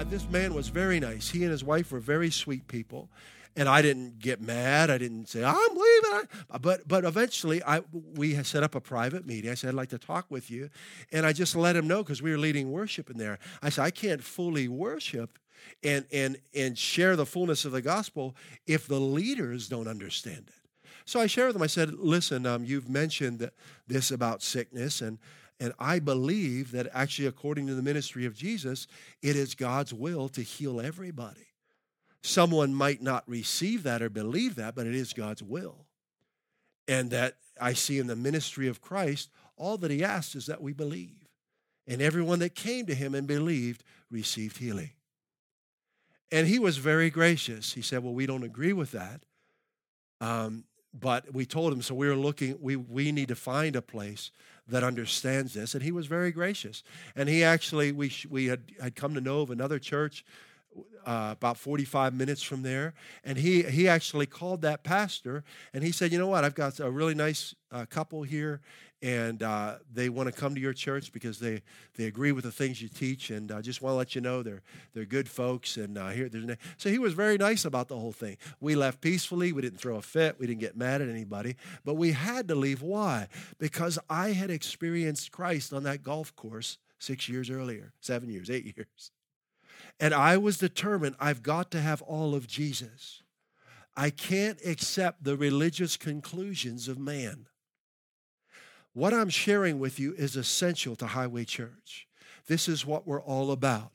I, this man was very nice. He and his wife were very sweet people, and I didn't get mad. I didn't say I'm leaving. But but eventually, I we set up a private meeting. I said I'd like to talk with you, and I just let him know because we were leading worship in there. I said I can't fully worship and and and share the fullness of the gospel if the leaders don't understand it. So I shared with them. I said, "Listen, um, you've mentioned this about sickness, and and I believe that actually, according to the ministry of Jesus, it is God's will to heal everybody. Someone might not receive that or believe that, but it is God's will. And that I see in the ministry of Christ, all that He asks is that we believe. And everyone that came to Him and believed received healing. And He was very gracious. He said, Well, we don't agree with that. Um, but we told him so we were looking we we need to find a place that understands this and he was very gracious. And he actually we we had had come to know of another church uh, about 45 minutes from there. And he he actually called that pastor and he said you know what? I've got a really nice uh, couple here and uh, they want to come to your church because they, they agree with the things you teach and I just want to let you know they're, they're good folks and uh, here there's so he was very nice about the whole thing. We left peacefully we didn't throw a fit we didn't get mad at anybody but we had to leave. Why? Because I had experienced Christ on that golf course six years earlier seven years eight years. And I was determined I've got to have all of Jesus. I can't accept the religious conclusions of man what I'm sharing with you is essential to Highway Church. This is what we're all about.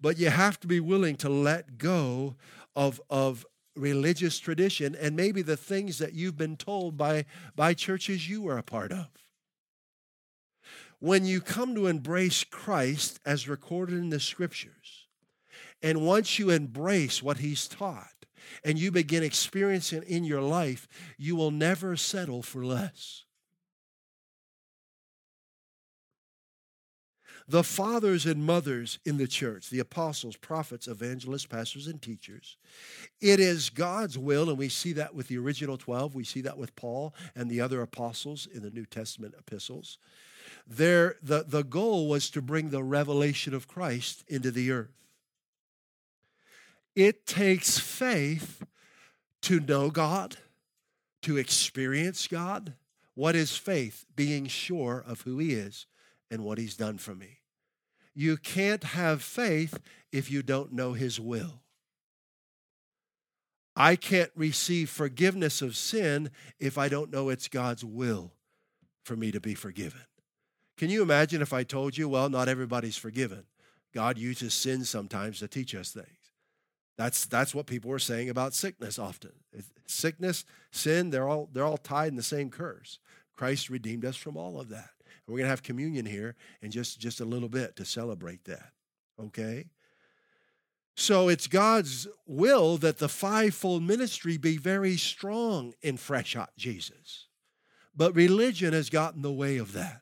But you have to be willing to let go of, of religious tradition and maybe the things that you've been told by, by churches you were a part of. When you come to embrace Christ as recorded in the scriptures, and once you embrace what he's taught, and you begin experiencing in your life, you will never settle for less. The fathers and mothers in the church, the apostles, prophets, evangelists, pastors, and teachers, it is God's will, and we see that with the original 12. We see that with Paul and the other apostles in the New Testament epistles. There, the, the goal was to bring the revelation of Christ into the earth. It takes faith to know God, to experience God. What is faith? Being sure of who He is and what he's done for me. You can't have faith if you don't know his will. I can't receive forgiveness of sin if I don't know it's God's will for me to be forgiven. Can you imagine if I told you, well, not everybody's forgiven? God uses sin sometimes to teach us things. That's, that's what people are saying about sickness often. Sickness, sin, they're all, they're all tied in the same curse. Christ redeemed us from all of that. We're going to have communion here in just, just a little bit to celebrate that. Okay? So it's God's will that the fivefold ministry be very strong in fresh hot Jesus. But religion has gotten the way of that.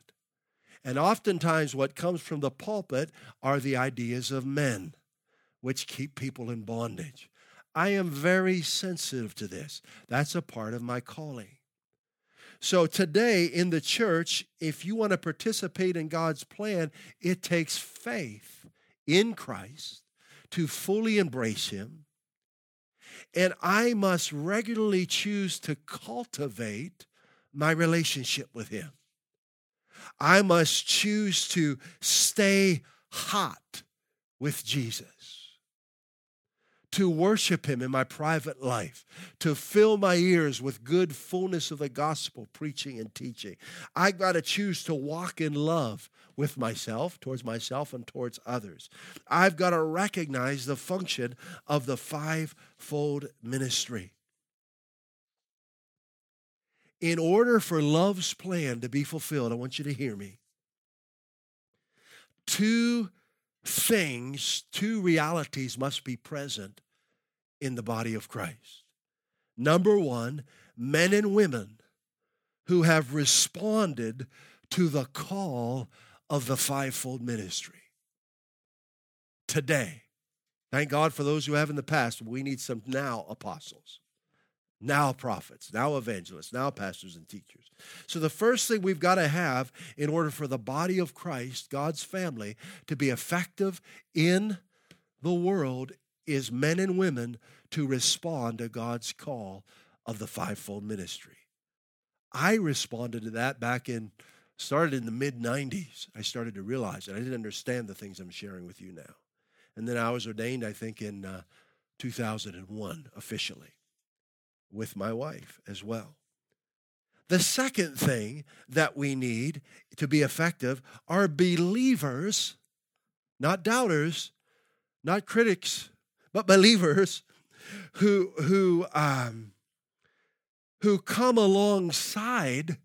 And oftentimes, what comes from the pulpit are the ideas of men, which keep people in bondage. I am very sensitive to this. That's a part of my calling. So, today in the church, if you want to participate in God's plan, it takes faith in Christ to fully embrace Him. And I must regularly choose to cultivate my relationship with Him. I must choose to stay hot with Jesus to worship Him in my private life, to fill my ears with good fullness of the gospel, preaching and teaching. I got to choose to walk in love with myself, towards myself, and towards others. I've got to recognize the function of the fivefold ministry. In order for love's plan to be fulfilled, I want you to hear me. Two things, two realities must be present in the body of Christ. Number one, men and women who have responded to the call of the fivefold ministry. Today, thank God for those who have in the past, we need some now apostles, now prophets, now evangelists, now pastors and teachers. So, the first thing we've got to have in order for the body of Christ, God's family, to be effective in the world is men and women to respond to God's call of the fivefold ministry. I responded to that back in started in the mid 90s. I started to realize it. I didn't understand the things I'm sharing with you now. And then I was ordained, I think, in uh, 2001 officially with my wife as well. The second thing that we need to be effective are believers, not doubters, not critics, but believers who, who, um, who come alongside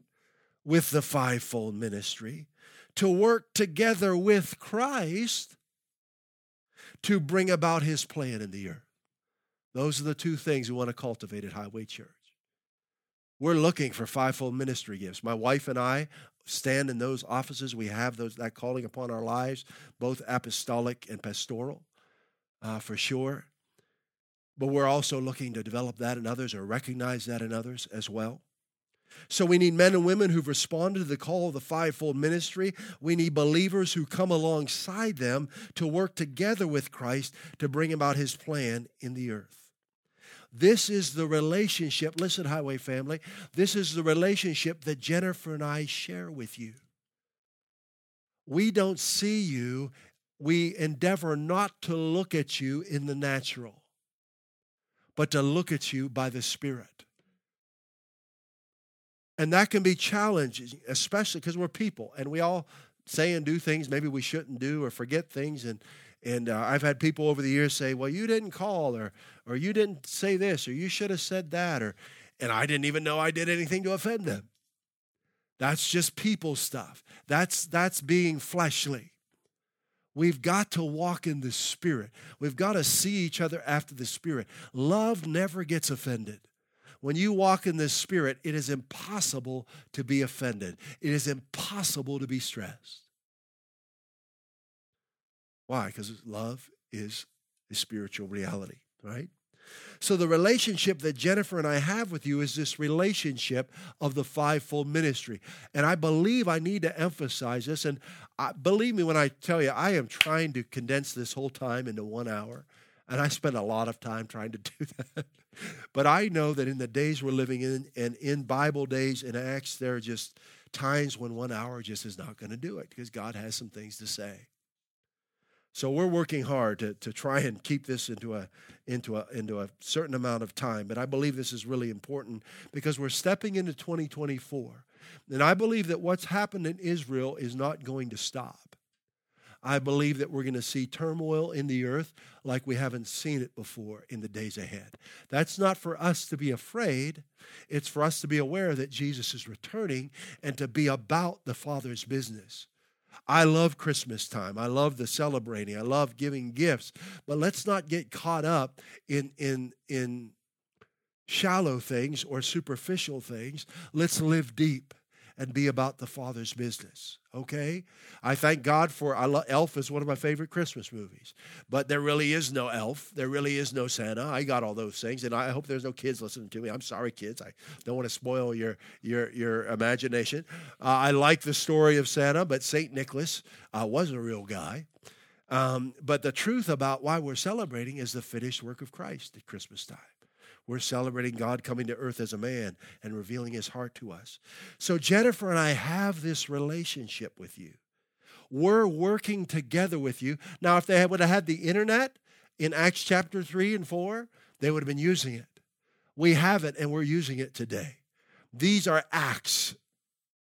with the fivefold ministry to work together with Christ to bring about his plan in the earth. Those are the two things we want to cultivate at Highway Church. We're looking for fivefold ministry gifts. My wife and I stand in those offices. We have those that calling upon our lives, both apostolic and pastoral, uh, for sure. But we're also looking to develop that in others or recognize that in others as well. So we need men and women who've responded to the call of the fivefold ministry. We need believers who come alongside them to work together with Christ to bring about his plan in the earth. This is the relationship, listen, Highway family, this is the relationship that Jennifer and I share with you. We don't see you, we endeavor not to look at you in the natural, but to look at you by the Spirit. And that can be challenging, especially because we're people and we all say and do things maybe we shouldn't do or forget things. And, and uh, I've had people over the years say, well, you didn't call or, or you didn't say this or you should have said that. Or, and I didn't even know I did anything to offend them. That's just people stuff. That's, that's being fleshly. We've got to walk in the Spirit. We've got to see each other after the Spirit. Love never gets offended. When you walk in the Spirit, it is impossible to be offended, it is impossible to be stressed. Why? Because love is a spiritual reality, right? So, the relationship that Jennifer and I have with you is this relationship of the fivefold ministry. And I believe I need to emphasize this. And I, believe me when I tell you, I am trying to condense this whole time into one hour. And I spend a lot of time trying to do that. But I know that in the days we're living in, and in Bible days in Acts, there are just times when one hour just is not going to do it because God has some things to say. So we're working hard to, to try and keep this into a, into, a, into a certain amount of time. But I believe this is really important because we're stepping into 2024. And I believe that what's happened in Israel is not going to stop. I believe that we're going to see turmoil in the earth like we haven't seen it before in the days ahead. That's not for us to be afraid, it's for us to be aware that Jesus is returning and to be about the Father's business. I love Christmas time. I love the celebrating. I love giving gifts. But let's not get caught up in in in shallow things or superficial things. Let's live deep and be about the Father's business. Okay? I thank God for I love, Elf is one of my favorite Christmas movies. But there really is no elf. There really is no Santa. I got all those things and I hope there's no kids listening to me. I'm sorry kids. I don't want to spoil your your your imagination. Uh, I like the story of Santa, but St. Nicholas uh, was a real guy. Um, but the truth about why we're celebrating is the finished work of Christ at Christmas time. We're celebrating God coming to earth as a man and revealing his heart to us. So, Jennifer and I have this relationship with you. We're working together with you. Now, if they would have had the internet in Acts chapter 3 and 4, they would have been using it. We have it and we're using it today. These are Acts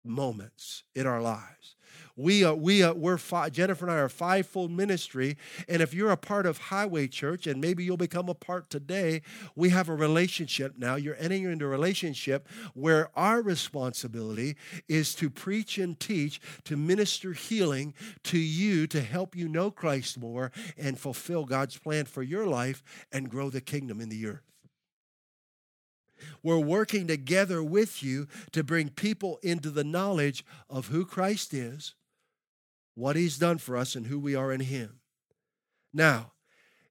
moments in our lives. We are, we are, we're five, Jennifer and I are fivefold ministry. And if you're a part of Highway Church, and maybe you'll become a part today, we have a relationship now. You're entering into a relationship where our responsibility is to preach and teach, to minister healing to you, to help you know Christ more and fulfill God's plan for your life and grow the kingdom in the earth. We're working together with you to bring people into the knowledge of who Christ is what he's done for us and who we are in him. Now,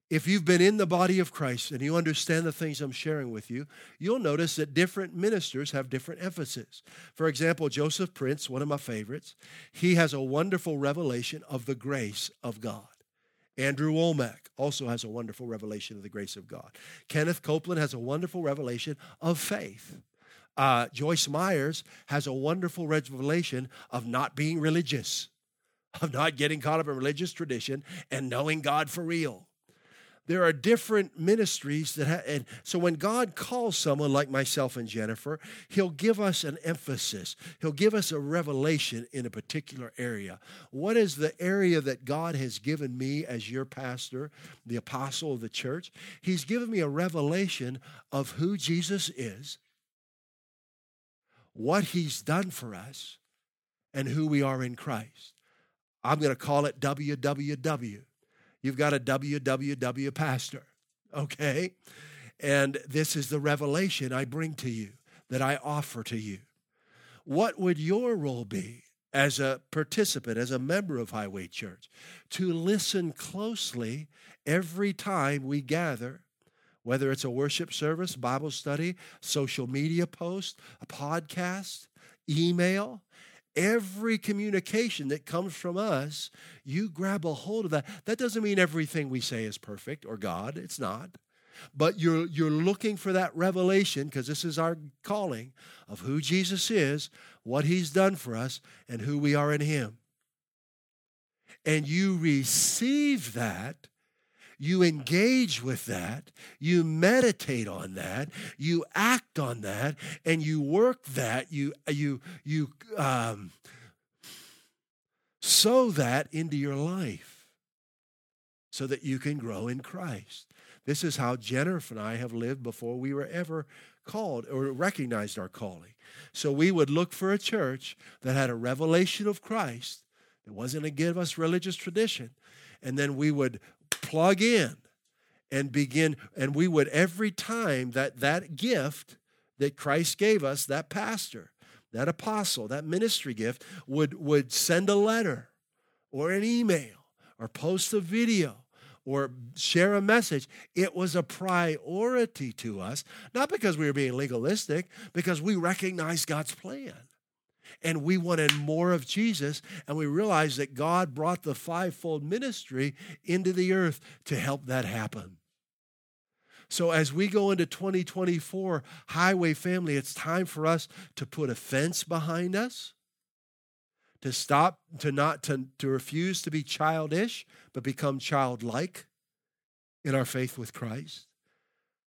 if you've been in the body of Christ and you understand the things I'm sharing with you, you'll notice that different ministers have different emphasis. For example, Joseph Prince, one of my favorites, he has a wonderful revelation of the grace of God. Andrew Wommack also has a wonderful revelation of the grace of God. Kenneth Copeland has a wonderful revelation of faith. Uh, Joyce Myers has a wonderful revelation of not being religious of not getting caught up in religious tradition and knowing God for real. There are different ministries that, ha- and so when God calls someone like myself and Jennifer, He'll give us an emphasis. He'll give us a revelation in a particular area. What is the area that God has given me as your pastor, the apostle of the church? He's given me a revelation of who Jesus is, what He's done for us, and who we are in Christ. I'm going to call it WWW. You've got a WWW pastor, okay? And this is the revelation I bring to you, that I offer to you. What would your role be as a participant, as a member of Highway Church? To listen closely every time we gather, whether it's a worship service, Bible study, social media post, a podcast, email, every communication that comes from us, you grab a hold of that. That doesn't mean everything we say is perfect or God, it's not. But you're, you're looking for that revelation because this is our calling of who Jesus is, what he's done for us, and who we are in him. And you receive that you engage with that, you meditate on that, you act on that, and you work that, you, you, you um, sow that into your life so that you can grow in Christ. This is how Jennifer and I have lived before we were ever called or recognized our calling. So we would look for a church that had a revelation of Christ. It wasn't to give us religious tradition. And then we would plug in and begin and we would every time that that gift that Christ gave us that pastor that apostle that ministry gift would would send a letter or an email or post a video or share a message it was a priority to us not because we were being legalistic because we recognized God's plan and we wanted more of Jesus. And we realized that God brought the fivefold ministry into the earth to help that happen. So, as we go into 2024, Highway family, it's time for us to put a fence behind us, to stop, to not, to, to refuse to be childish, but become childlike in our faith with Christ,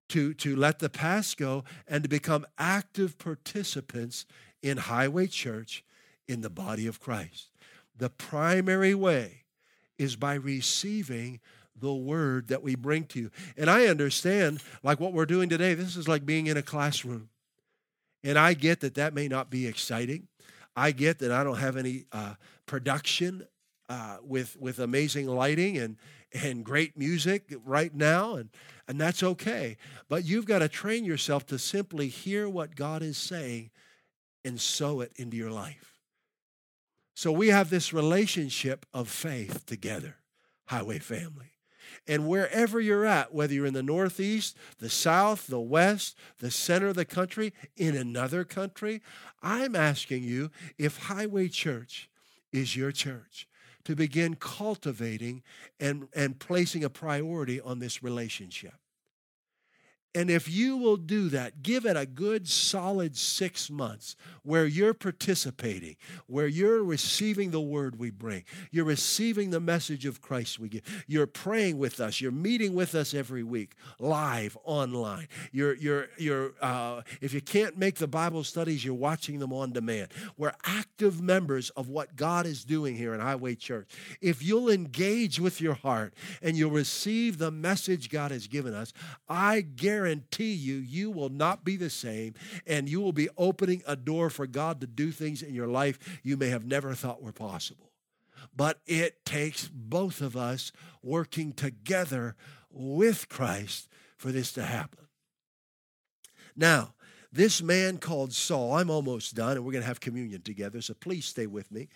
to, to let the past go and to become active participants in Highway Church in the body of Christ. The primary way is by receiving the word that we bring to you. And I understand, like what we're doing today, this is like being in a classroom. And I get that that may not be exciting. I get that I don't have any uh, production uh, with with amazing lighting and and great music right now, and and that's okay. But you've got to train yourself to simply hear what God is saying and sow it into your life. So we have this relationship of faith together, Highway family. And wherever you're at, whether you're in the Northeast, the South, the West, the center of the country, in another country, I'm asking you if Highway Church is your church to begin cultivating and, and placing a priority on this relationship. And if you will do that, give it a good solid six months where you're participating, where you're receiving the word we bring, you're receiving the message of Christ we give, you're praying with us, you're meeting with us every week, live, online. You're, you're, you're, uh, if you can't make the Bible studies, you're watching them on demand. We're active members of what God is doing here in Highway Church. If you'll engage with your heart and you'll receive the message God has given us, I guarantee guarantee you, you will not be the same, and you will be opening a door for God to do things in your life you may have never thought were possible. But it takes both of us working together with Christ for this to happen. Now, this man called Saul, I'm almost done, and we're going to have communion together, so please stay with me.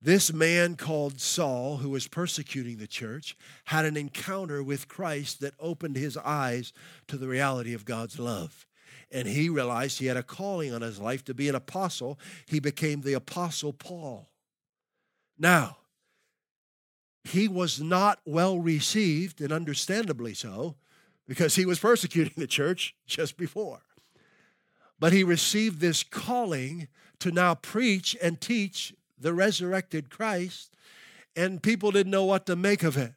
This man called Saul, who was persecuting the church, had an encounter with Christ that opened his eyes to the reality of God's love. And he realized he had a calling on his life to be an apostle. He became the apostle Paul. Now, he was not well received, and understandably so, because he was persecuting the church just before. But he received this calling to now preach and teach the resurrected Christ, and people didn't know what to make of it.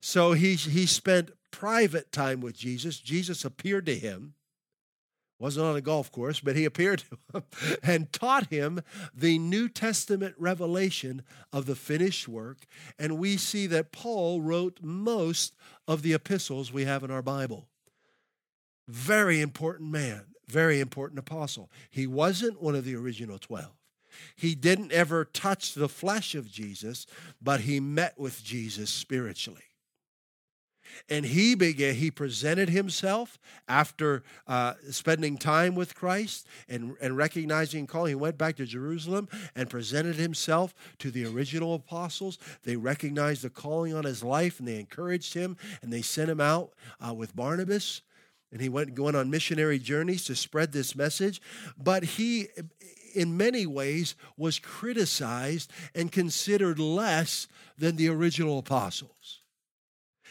So he, he spent private time with Jesus. Jesus appeared to him. Wasn't on a golf course, but he appeared to him and taught him the New Testament revelation of the finished work. And we see that Paul wrote most of the epistles we have in our Bible. Very important man, very important apostle. He wasn't one of the original 12. He didn't ever touch the flesh of Jesus, but he met with Jesus spiritually. And he began, he presented himself after uh, spending time with Christ and, and recognizing calling. He went back to Jerusalem and presented himself to the original apostles. They recognized the calling on his life and they encouraged him and they sent him out uh, with Barnabas. And he went going on missionary journeys to spread this message. But he in many ways was criticized and considered less than the original apostles.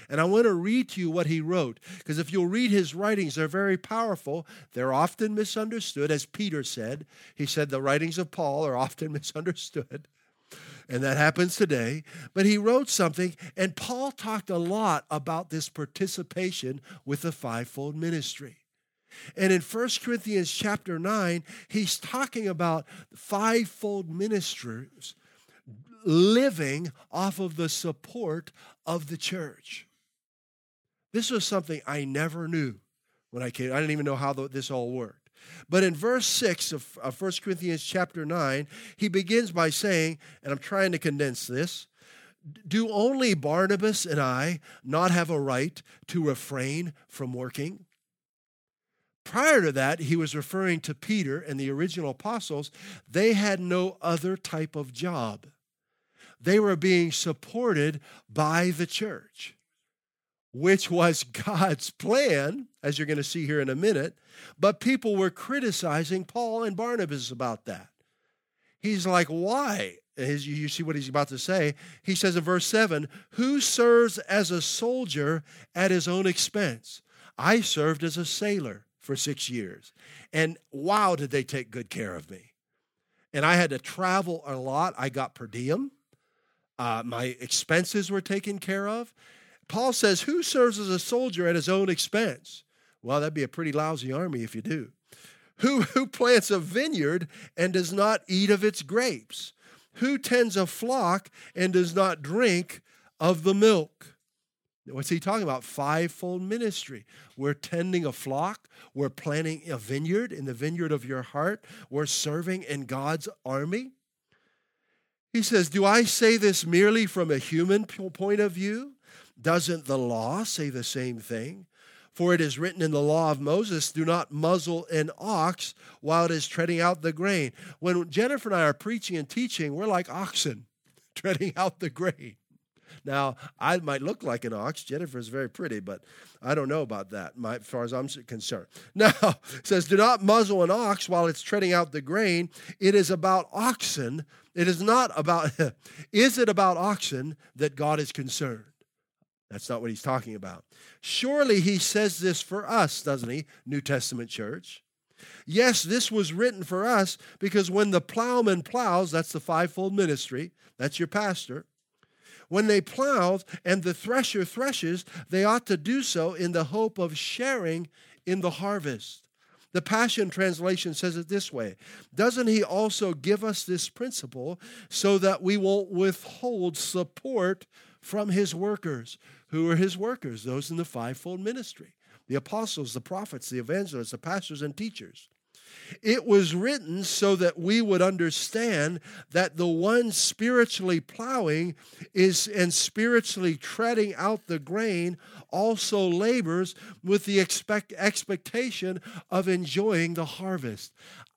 And I want to read to you what he wrote, because if you'll read his writings, they're very powerful. They're often misunderstood, as Peter said. He said the writings of Paul are often misunderstood, and that happens today. But he wrote something, and Paul talked a lot about this participation with the fivefold ministry. And in 1 Corinthians chapter 9, he's talking about fivefold ministers living off of the support of the church. This was something I never knew when I came. I didn't even know how this all worked. But in verse 6 of, of 1 Corinthians chapter 9, he begins by saying, and I'm trying to condense this do only Barnabas and I not have a right to refrain from working? Prior to that, he was referring to Peter and the original apostles. They had no other type of job. They were being supported by the church, which was God's plan, as you're going to see here in a minute. But people were criticizing Paul and Barnabas about that. He's like, why? You see what he's about to say. He says in verse 7 Who serves as a soldier at his own expense? I served as a sailor for six years. And wow, did they take good care of me. And I had to travel a lot. I got per diem. Uh, my expenses were taken care of. Paul says, Who serves as a soldier at his own expense? Well, that'd be a pretty lousy army if you do. Who, who plants a vineyard and does not eat of its grapes? Who tends a flock and does not drink of the milk? What's he talking about? Fivefold ministry. We're tending a flock. We're planting a vineyard in the vineyard of your heart. We're serving in God's army. He says, Do I say this merely from a human point of view? Doesn't the law say the same thing? For it is written in the law of Moses, do not muzzle an ox while it is treading out the grain. When Jennifer and I are preaching and teaching, we're like oxen treading out the grain. Now, I might look like an ox. Jennifer is very pretty, but I don't know about that, my, as far as I'm concerned. Now, says, Do not muzzle an ox while it's treading out the grain. It is about oxen. It is not about, is it about oxen that God is concerned? That's not what he's talking about. Surely he says this for us, doesn't he, New Testament church? Yes, this was written for us because when the plowman plows, that's the fivefold ministry, that's your pastor. When they plow and the thresher threshes, they ought to do so in the hope of sharing in the harvest. The Passion Translation says it this way Doesn't He also give us this principle so that we won't withhold support from His workers? Who are His workers? Those in the fivefold ministry the apostles, the prophets, the evangelists, the pastors, and teachers. It was written so that we would understand that the one spiritually plowing is and spiritually treading out the grain also labors with the expect, expectation of enjoying the harvest.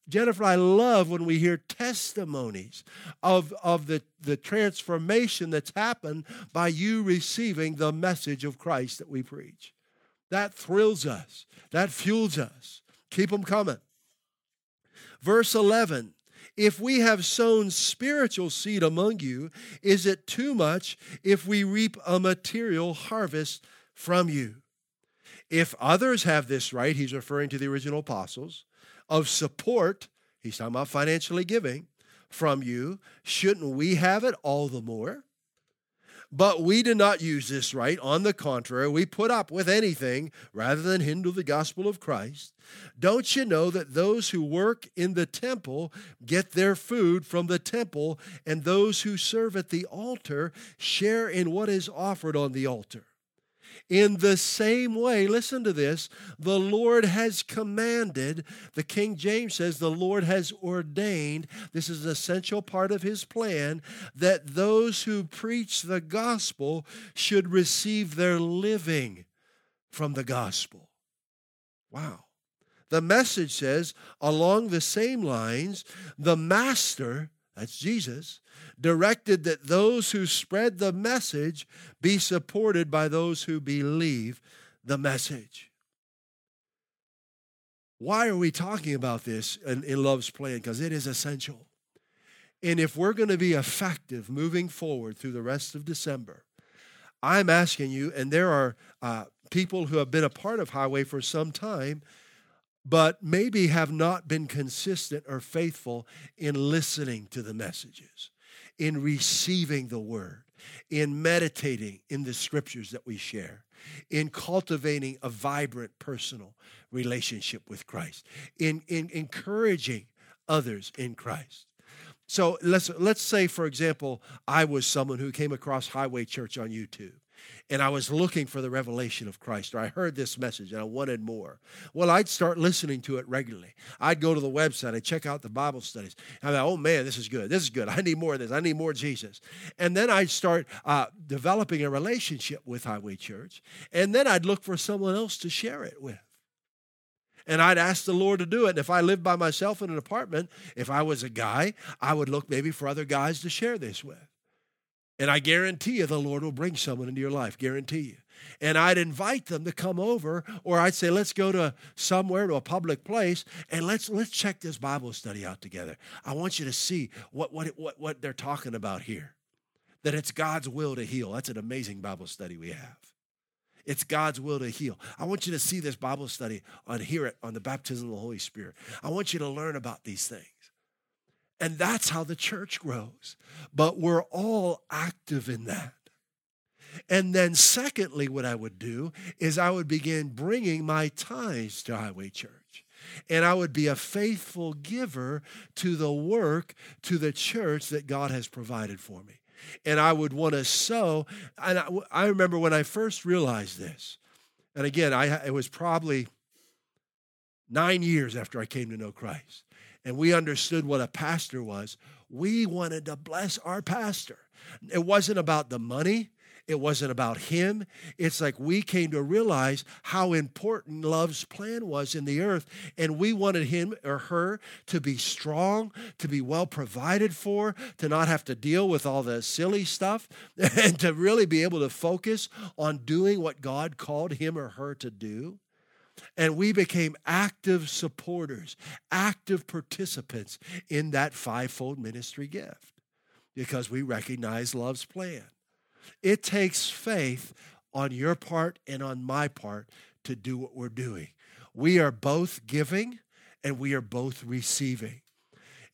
Jennifer, I love when we hear testimonies of, of the, the transformation that's happened by you receiving the message of Christ that we preach. That thrills us, that fuels us. Keep them coming. Verse 11 If we have sown spiritual seed among you, is it too much if we reap a material harvest from you? If others have this right, he's referring to the original apostles, of support, he's talking about financially giving from you, shouldn't we have it all the more? But we do not use this right. On the contrary, we put up with anything rather than hinder the gospel of Christ. Don't you know that those who work in the temple get their food from the temple, and those who serve at the altar share in what is offered on the altar? In the same way, listen to this, the Lord has commanded, the King James says, the Lord has ordained, this is an essential part of his plan, that those who preach the gospel should receive their living from the gospel. Wow. The message says, along the same lines, the master, that's Jesus, directed that those who spread the message be supported by those who believe the message. Why are we talking about this in, in Love's plan? Because it is essential. And if we're going to be effective moving forward through the rest of December, I'm asking you, and there are uh, people who have been a part of Highway for some time, but maybe have not been consistent or faithful in listening to the messages in receiving the word, in meditating in the scriptures that we share, in cultivating a vibrant personal relationship with Christ, in, in encouraging others in Christ. So let's let's say, for example, I was someone who came across Highway Church on YouTube and I was looking for the revelation of Christ, or I heard this message and I wanted more. Well, I'd start listening to it regularly. I'd go to the website, I'd check out the Bible studies. i thought, oh man, this is good. This is good. I need more of this. I need more Jesus. And then I'd start uh, developing a relationship with Highway Church, and then I'd look for someone else to share it with. And I'd ask the Lord to do it. And if I lived by myself in an apartment, if I was a guy, I would look maybe for other guys to share this with. And I guarantee you the Lord will bring someone into your life, guarantee you. And I'd invite them to come over, or I'd say, let's go to somewhere to a public place and let's let's check this Bible study out together. I want you to see what what what, what they're talking about here. That it's God's will to heal. That's an amazing Bible study we have. It's God's will to heal. I want you to see this Bible study and hear it on the baptism of the Holy Spirit. I want you to learn about these things. And that's how the church grows. But we're all active in that. And then, secondly, what I would do is I would begin bringing my tithes to Highway Church. And I would be a faithful giver to the work, to the church that God has provided for me. And I would want to sow. And I, I remember when I first realized this, and again, I, it was probably nine years after I came to know Christ and we understood what a pastor was, we wanted to bless our pastor. It wasn't about the money. It wasn't about him. It's like we came to realize how important love's plan was in the earth. And we wanted him or her to be strong, to be well provided for, to not have to deal with all the silly stuff, and to really be able to focus on doing what God called him or her to do. And we became active supporters, active participants in that fivefold ministry gift because we recognize love's plan. It takes faith on your part and on my part to do what we're doing. We are both giving and we are both receiving.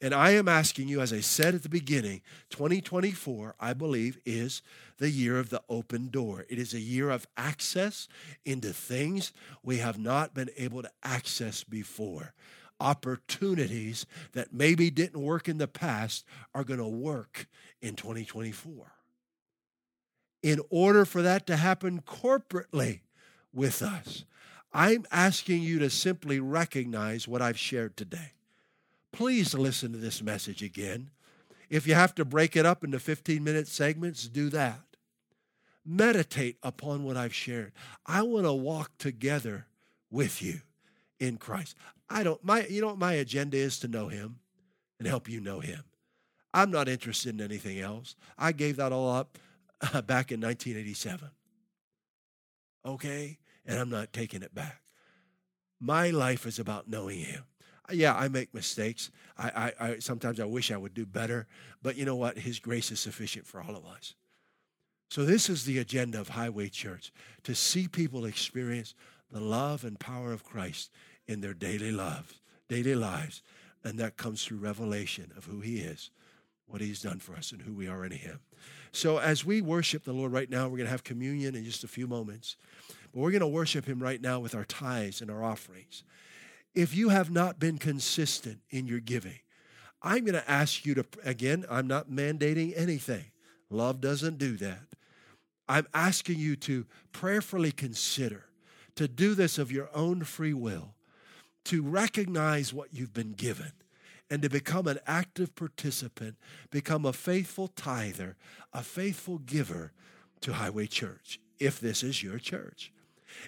And I am asking you, as I said at the beginning, 2024, I believe, is the year of the open door. It is a year of access into things we have not been able to access before. Opportunities that maybe didn't work in the past are going to work in 2024. In order for that to happen corporately with us, I'm asking you to simply recognize what I've shared today please listen to this message again. If you have to break it up into 15 minute segments, do that. Meditate upon what I've shared. I want to walk together with you in Christ. I don't my you know what my agenda is to know him and help you know him. I'm not interested in anything else. I gave that all up back in 1987. Okay? And I'm not taking it back. My life is about knowing him yeah, I make mistakes. I, I, I, sometimes I wish I would do better, but you know what? His grace is sufficient for all of us. So this is the agenda of Highway Church to see people experience the love and power of Christ in their daily lives, daily lives, and that comes through revelation of who He is, what He's done for us, and who we are in Him. So as we worship the Lord right now, we're going to have communion in just a few moments, but we're going to worship Him right now with our tithes and our offerings if you have not been consistent in your giving, I'm going to ask you to, again, I'm not mandating anything. Love doesn't do that. I'm asking you to prayerfully consider, to do this of your own free will, to recognize what you've been given, and to become an active participant, become a faithful tither, a faithful giver to Highway Church, if this is your church.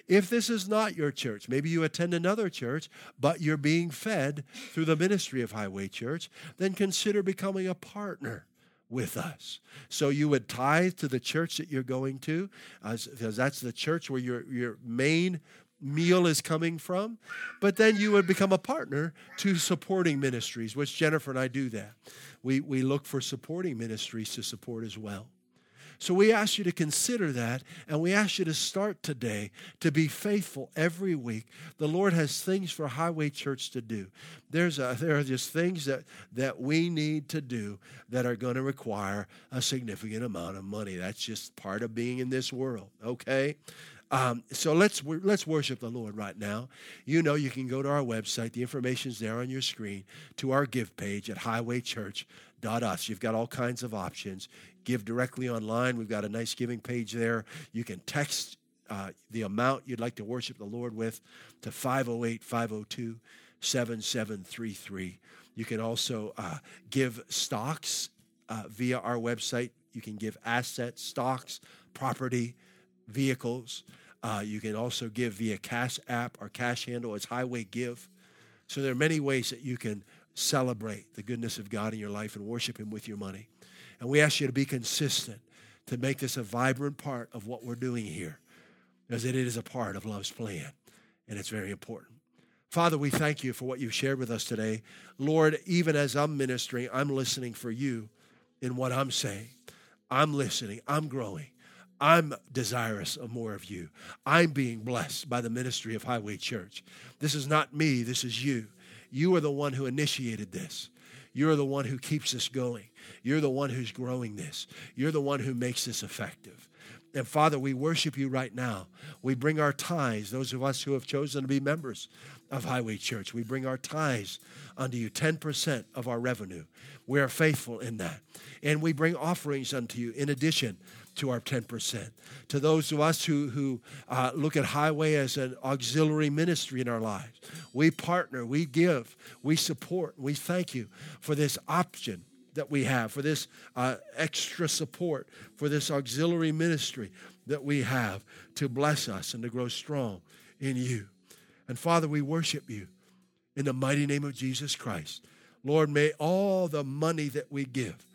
If this is not your church, maybe you attend another church, but you're being fed through the ministry of Highway Church, then consider becoming a partner with us. So you would tithe to the church that you're going to, because that's the church where your, your main meal is coming from. But then you would become a partner to supporting ministries, which Jennifer and I do that. We, we look for supporting ministries to support as well. So we ask you to consider that, and we ask you to start today to be faithful every week. The Lord has things for Highway Church to do. There's a, there are just things that, that we need to do that are going to require a significant amount of money. That's just part of being in this world, okay? Um, so let's let's worship the Lord right now. You know, you can go to our website. The information's there on your screen to our give page at highwaychurch.us. You've got all kinds of options give directly online. We've got a nice giving page there. You can text uh, the amount you'd like to worship the Lord with to 508 502 7733. You can also uh, give stocks uh, via our website. You can give assets, stocks, property, vehicles. Uh, you can also give via Cash App. Our cash handle is Highway Give. So there are many ways that you can celebrate the goodness of God in your life and worship Him with your money. And we ask you to be consistent, to make this a vibrant part of what we're doing here, because it is a part of love's plan, and it's very important. Father, we thank you for what you've shared with us today. Lord, even as I'm ministering, I'm listening for you in what I'm saying. I'm listening, I'm growing. I'm desirous of more of you. I'm being blessed by the ministry of Highway Church. This is not me, this is you. You are the one who initiated this. You're the one who keeps us going. You're the one who's growing this. You're the one who makes this effective. And Father, we worship you right now. We bring our tithes, those of us who have chosen to be members of Highway Church, we bring our tithes unto you, 10% of our revenue. We are faithful in that. And we bring offerings unto you in addition to our 10%. To those of us who, who uh, look at Highway as an auxiliary ministry in our lives, we partner, we give, we support, we thank you for this option that we have, for this uh, extra support, for this auxiliary ministry that we have to bless us and to grow strong in you. And Father, we worship you in the mighty name of Jesus Christ. Lord, may all the money that we give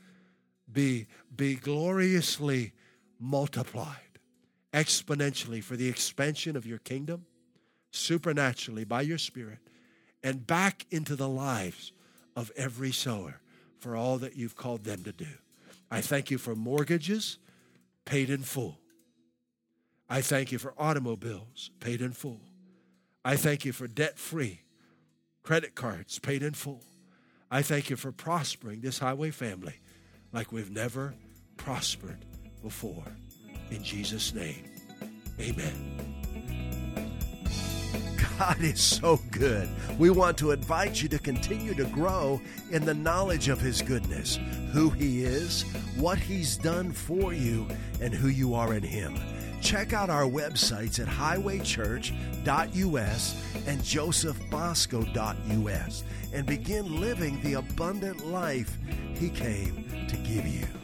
be, be gloriously multiplied exponentially for the expansion of your kingdom, supernaturally by your Spirit, and back into the lives of every sower for all that you've called them to do. I thank you for mortgages paid in full. I thank you for automobiles paid in full. I thank you for debt free credit cards paid in full. I thank you for prospering this highway family like we've never prospered before. In Jesus' name, amen. God is so good. We want to invite you to continue to grow in the knowledge of His goodness, who He is, what He's done for you, and who you are in Him. Check out our websites at highwaychurch.us and josephbosco.us and begin living the abundant life He came to give you.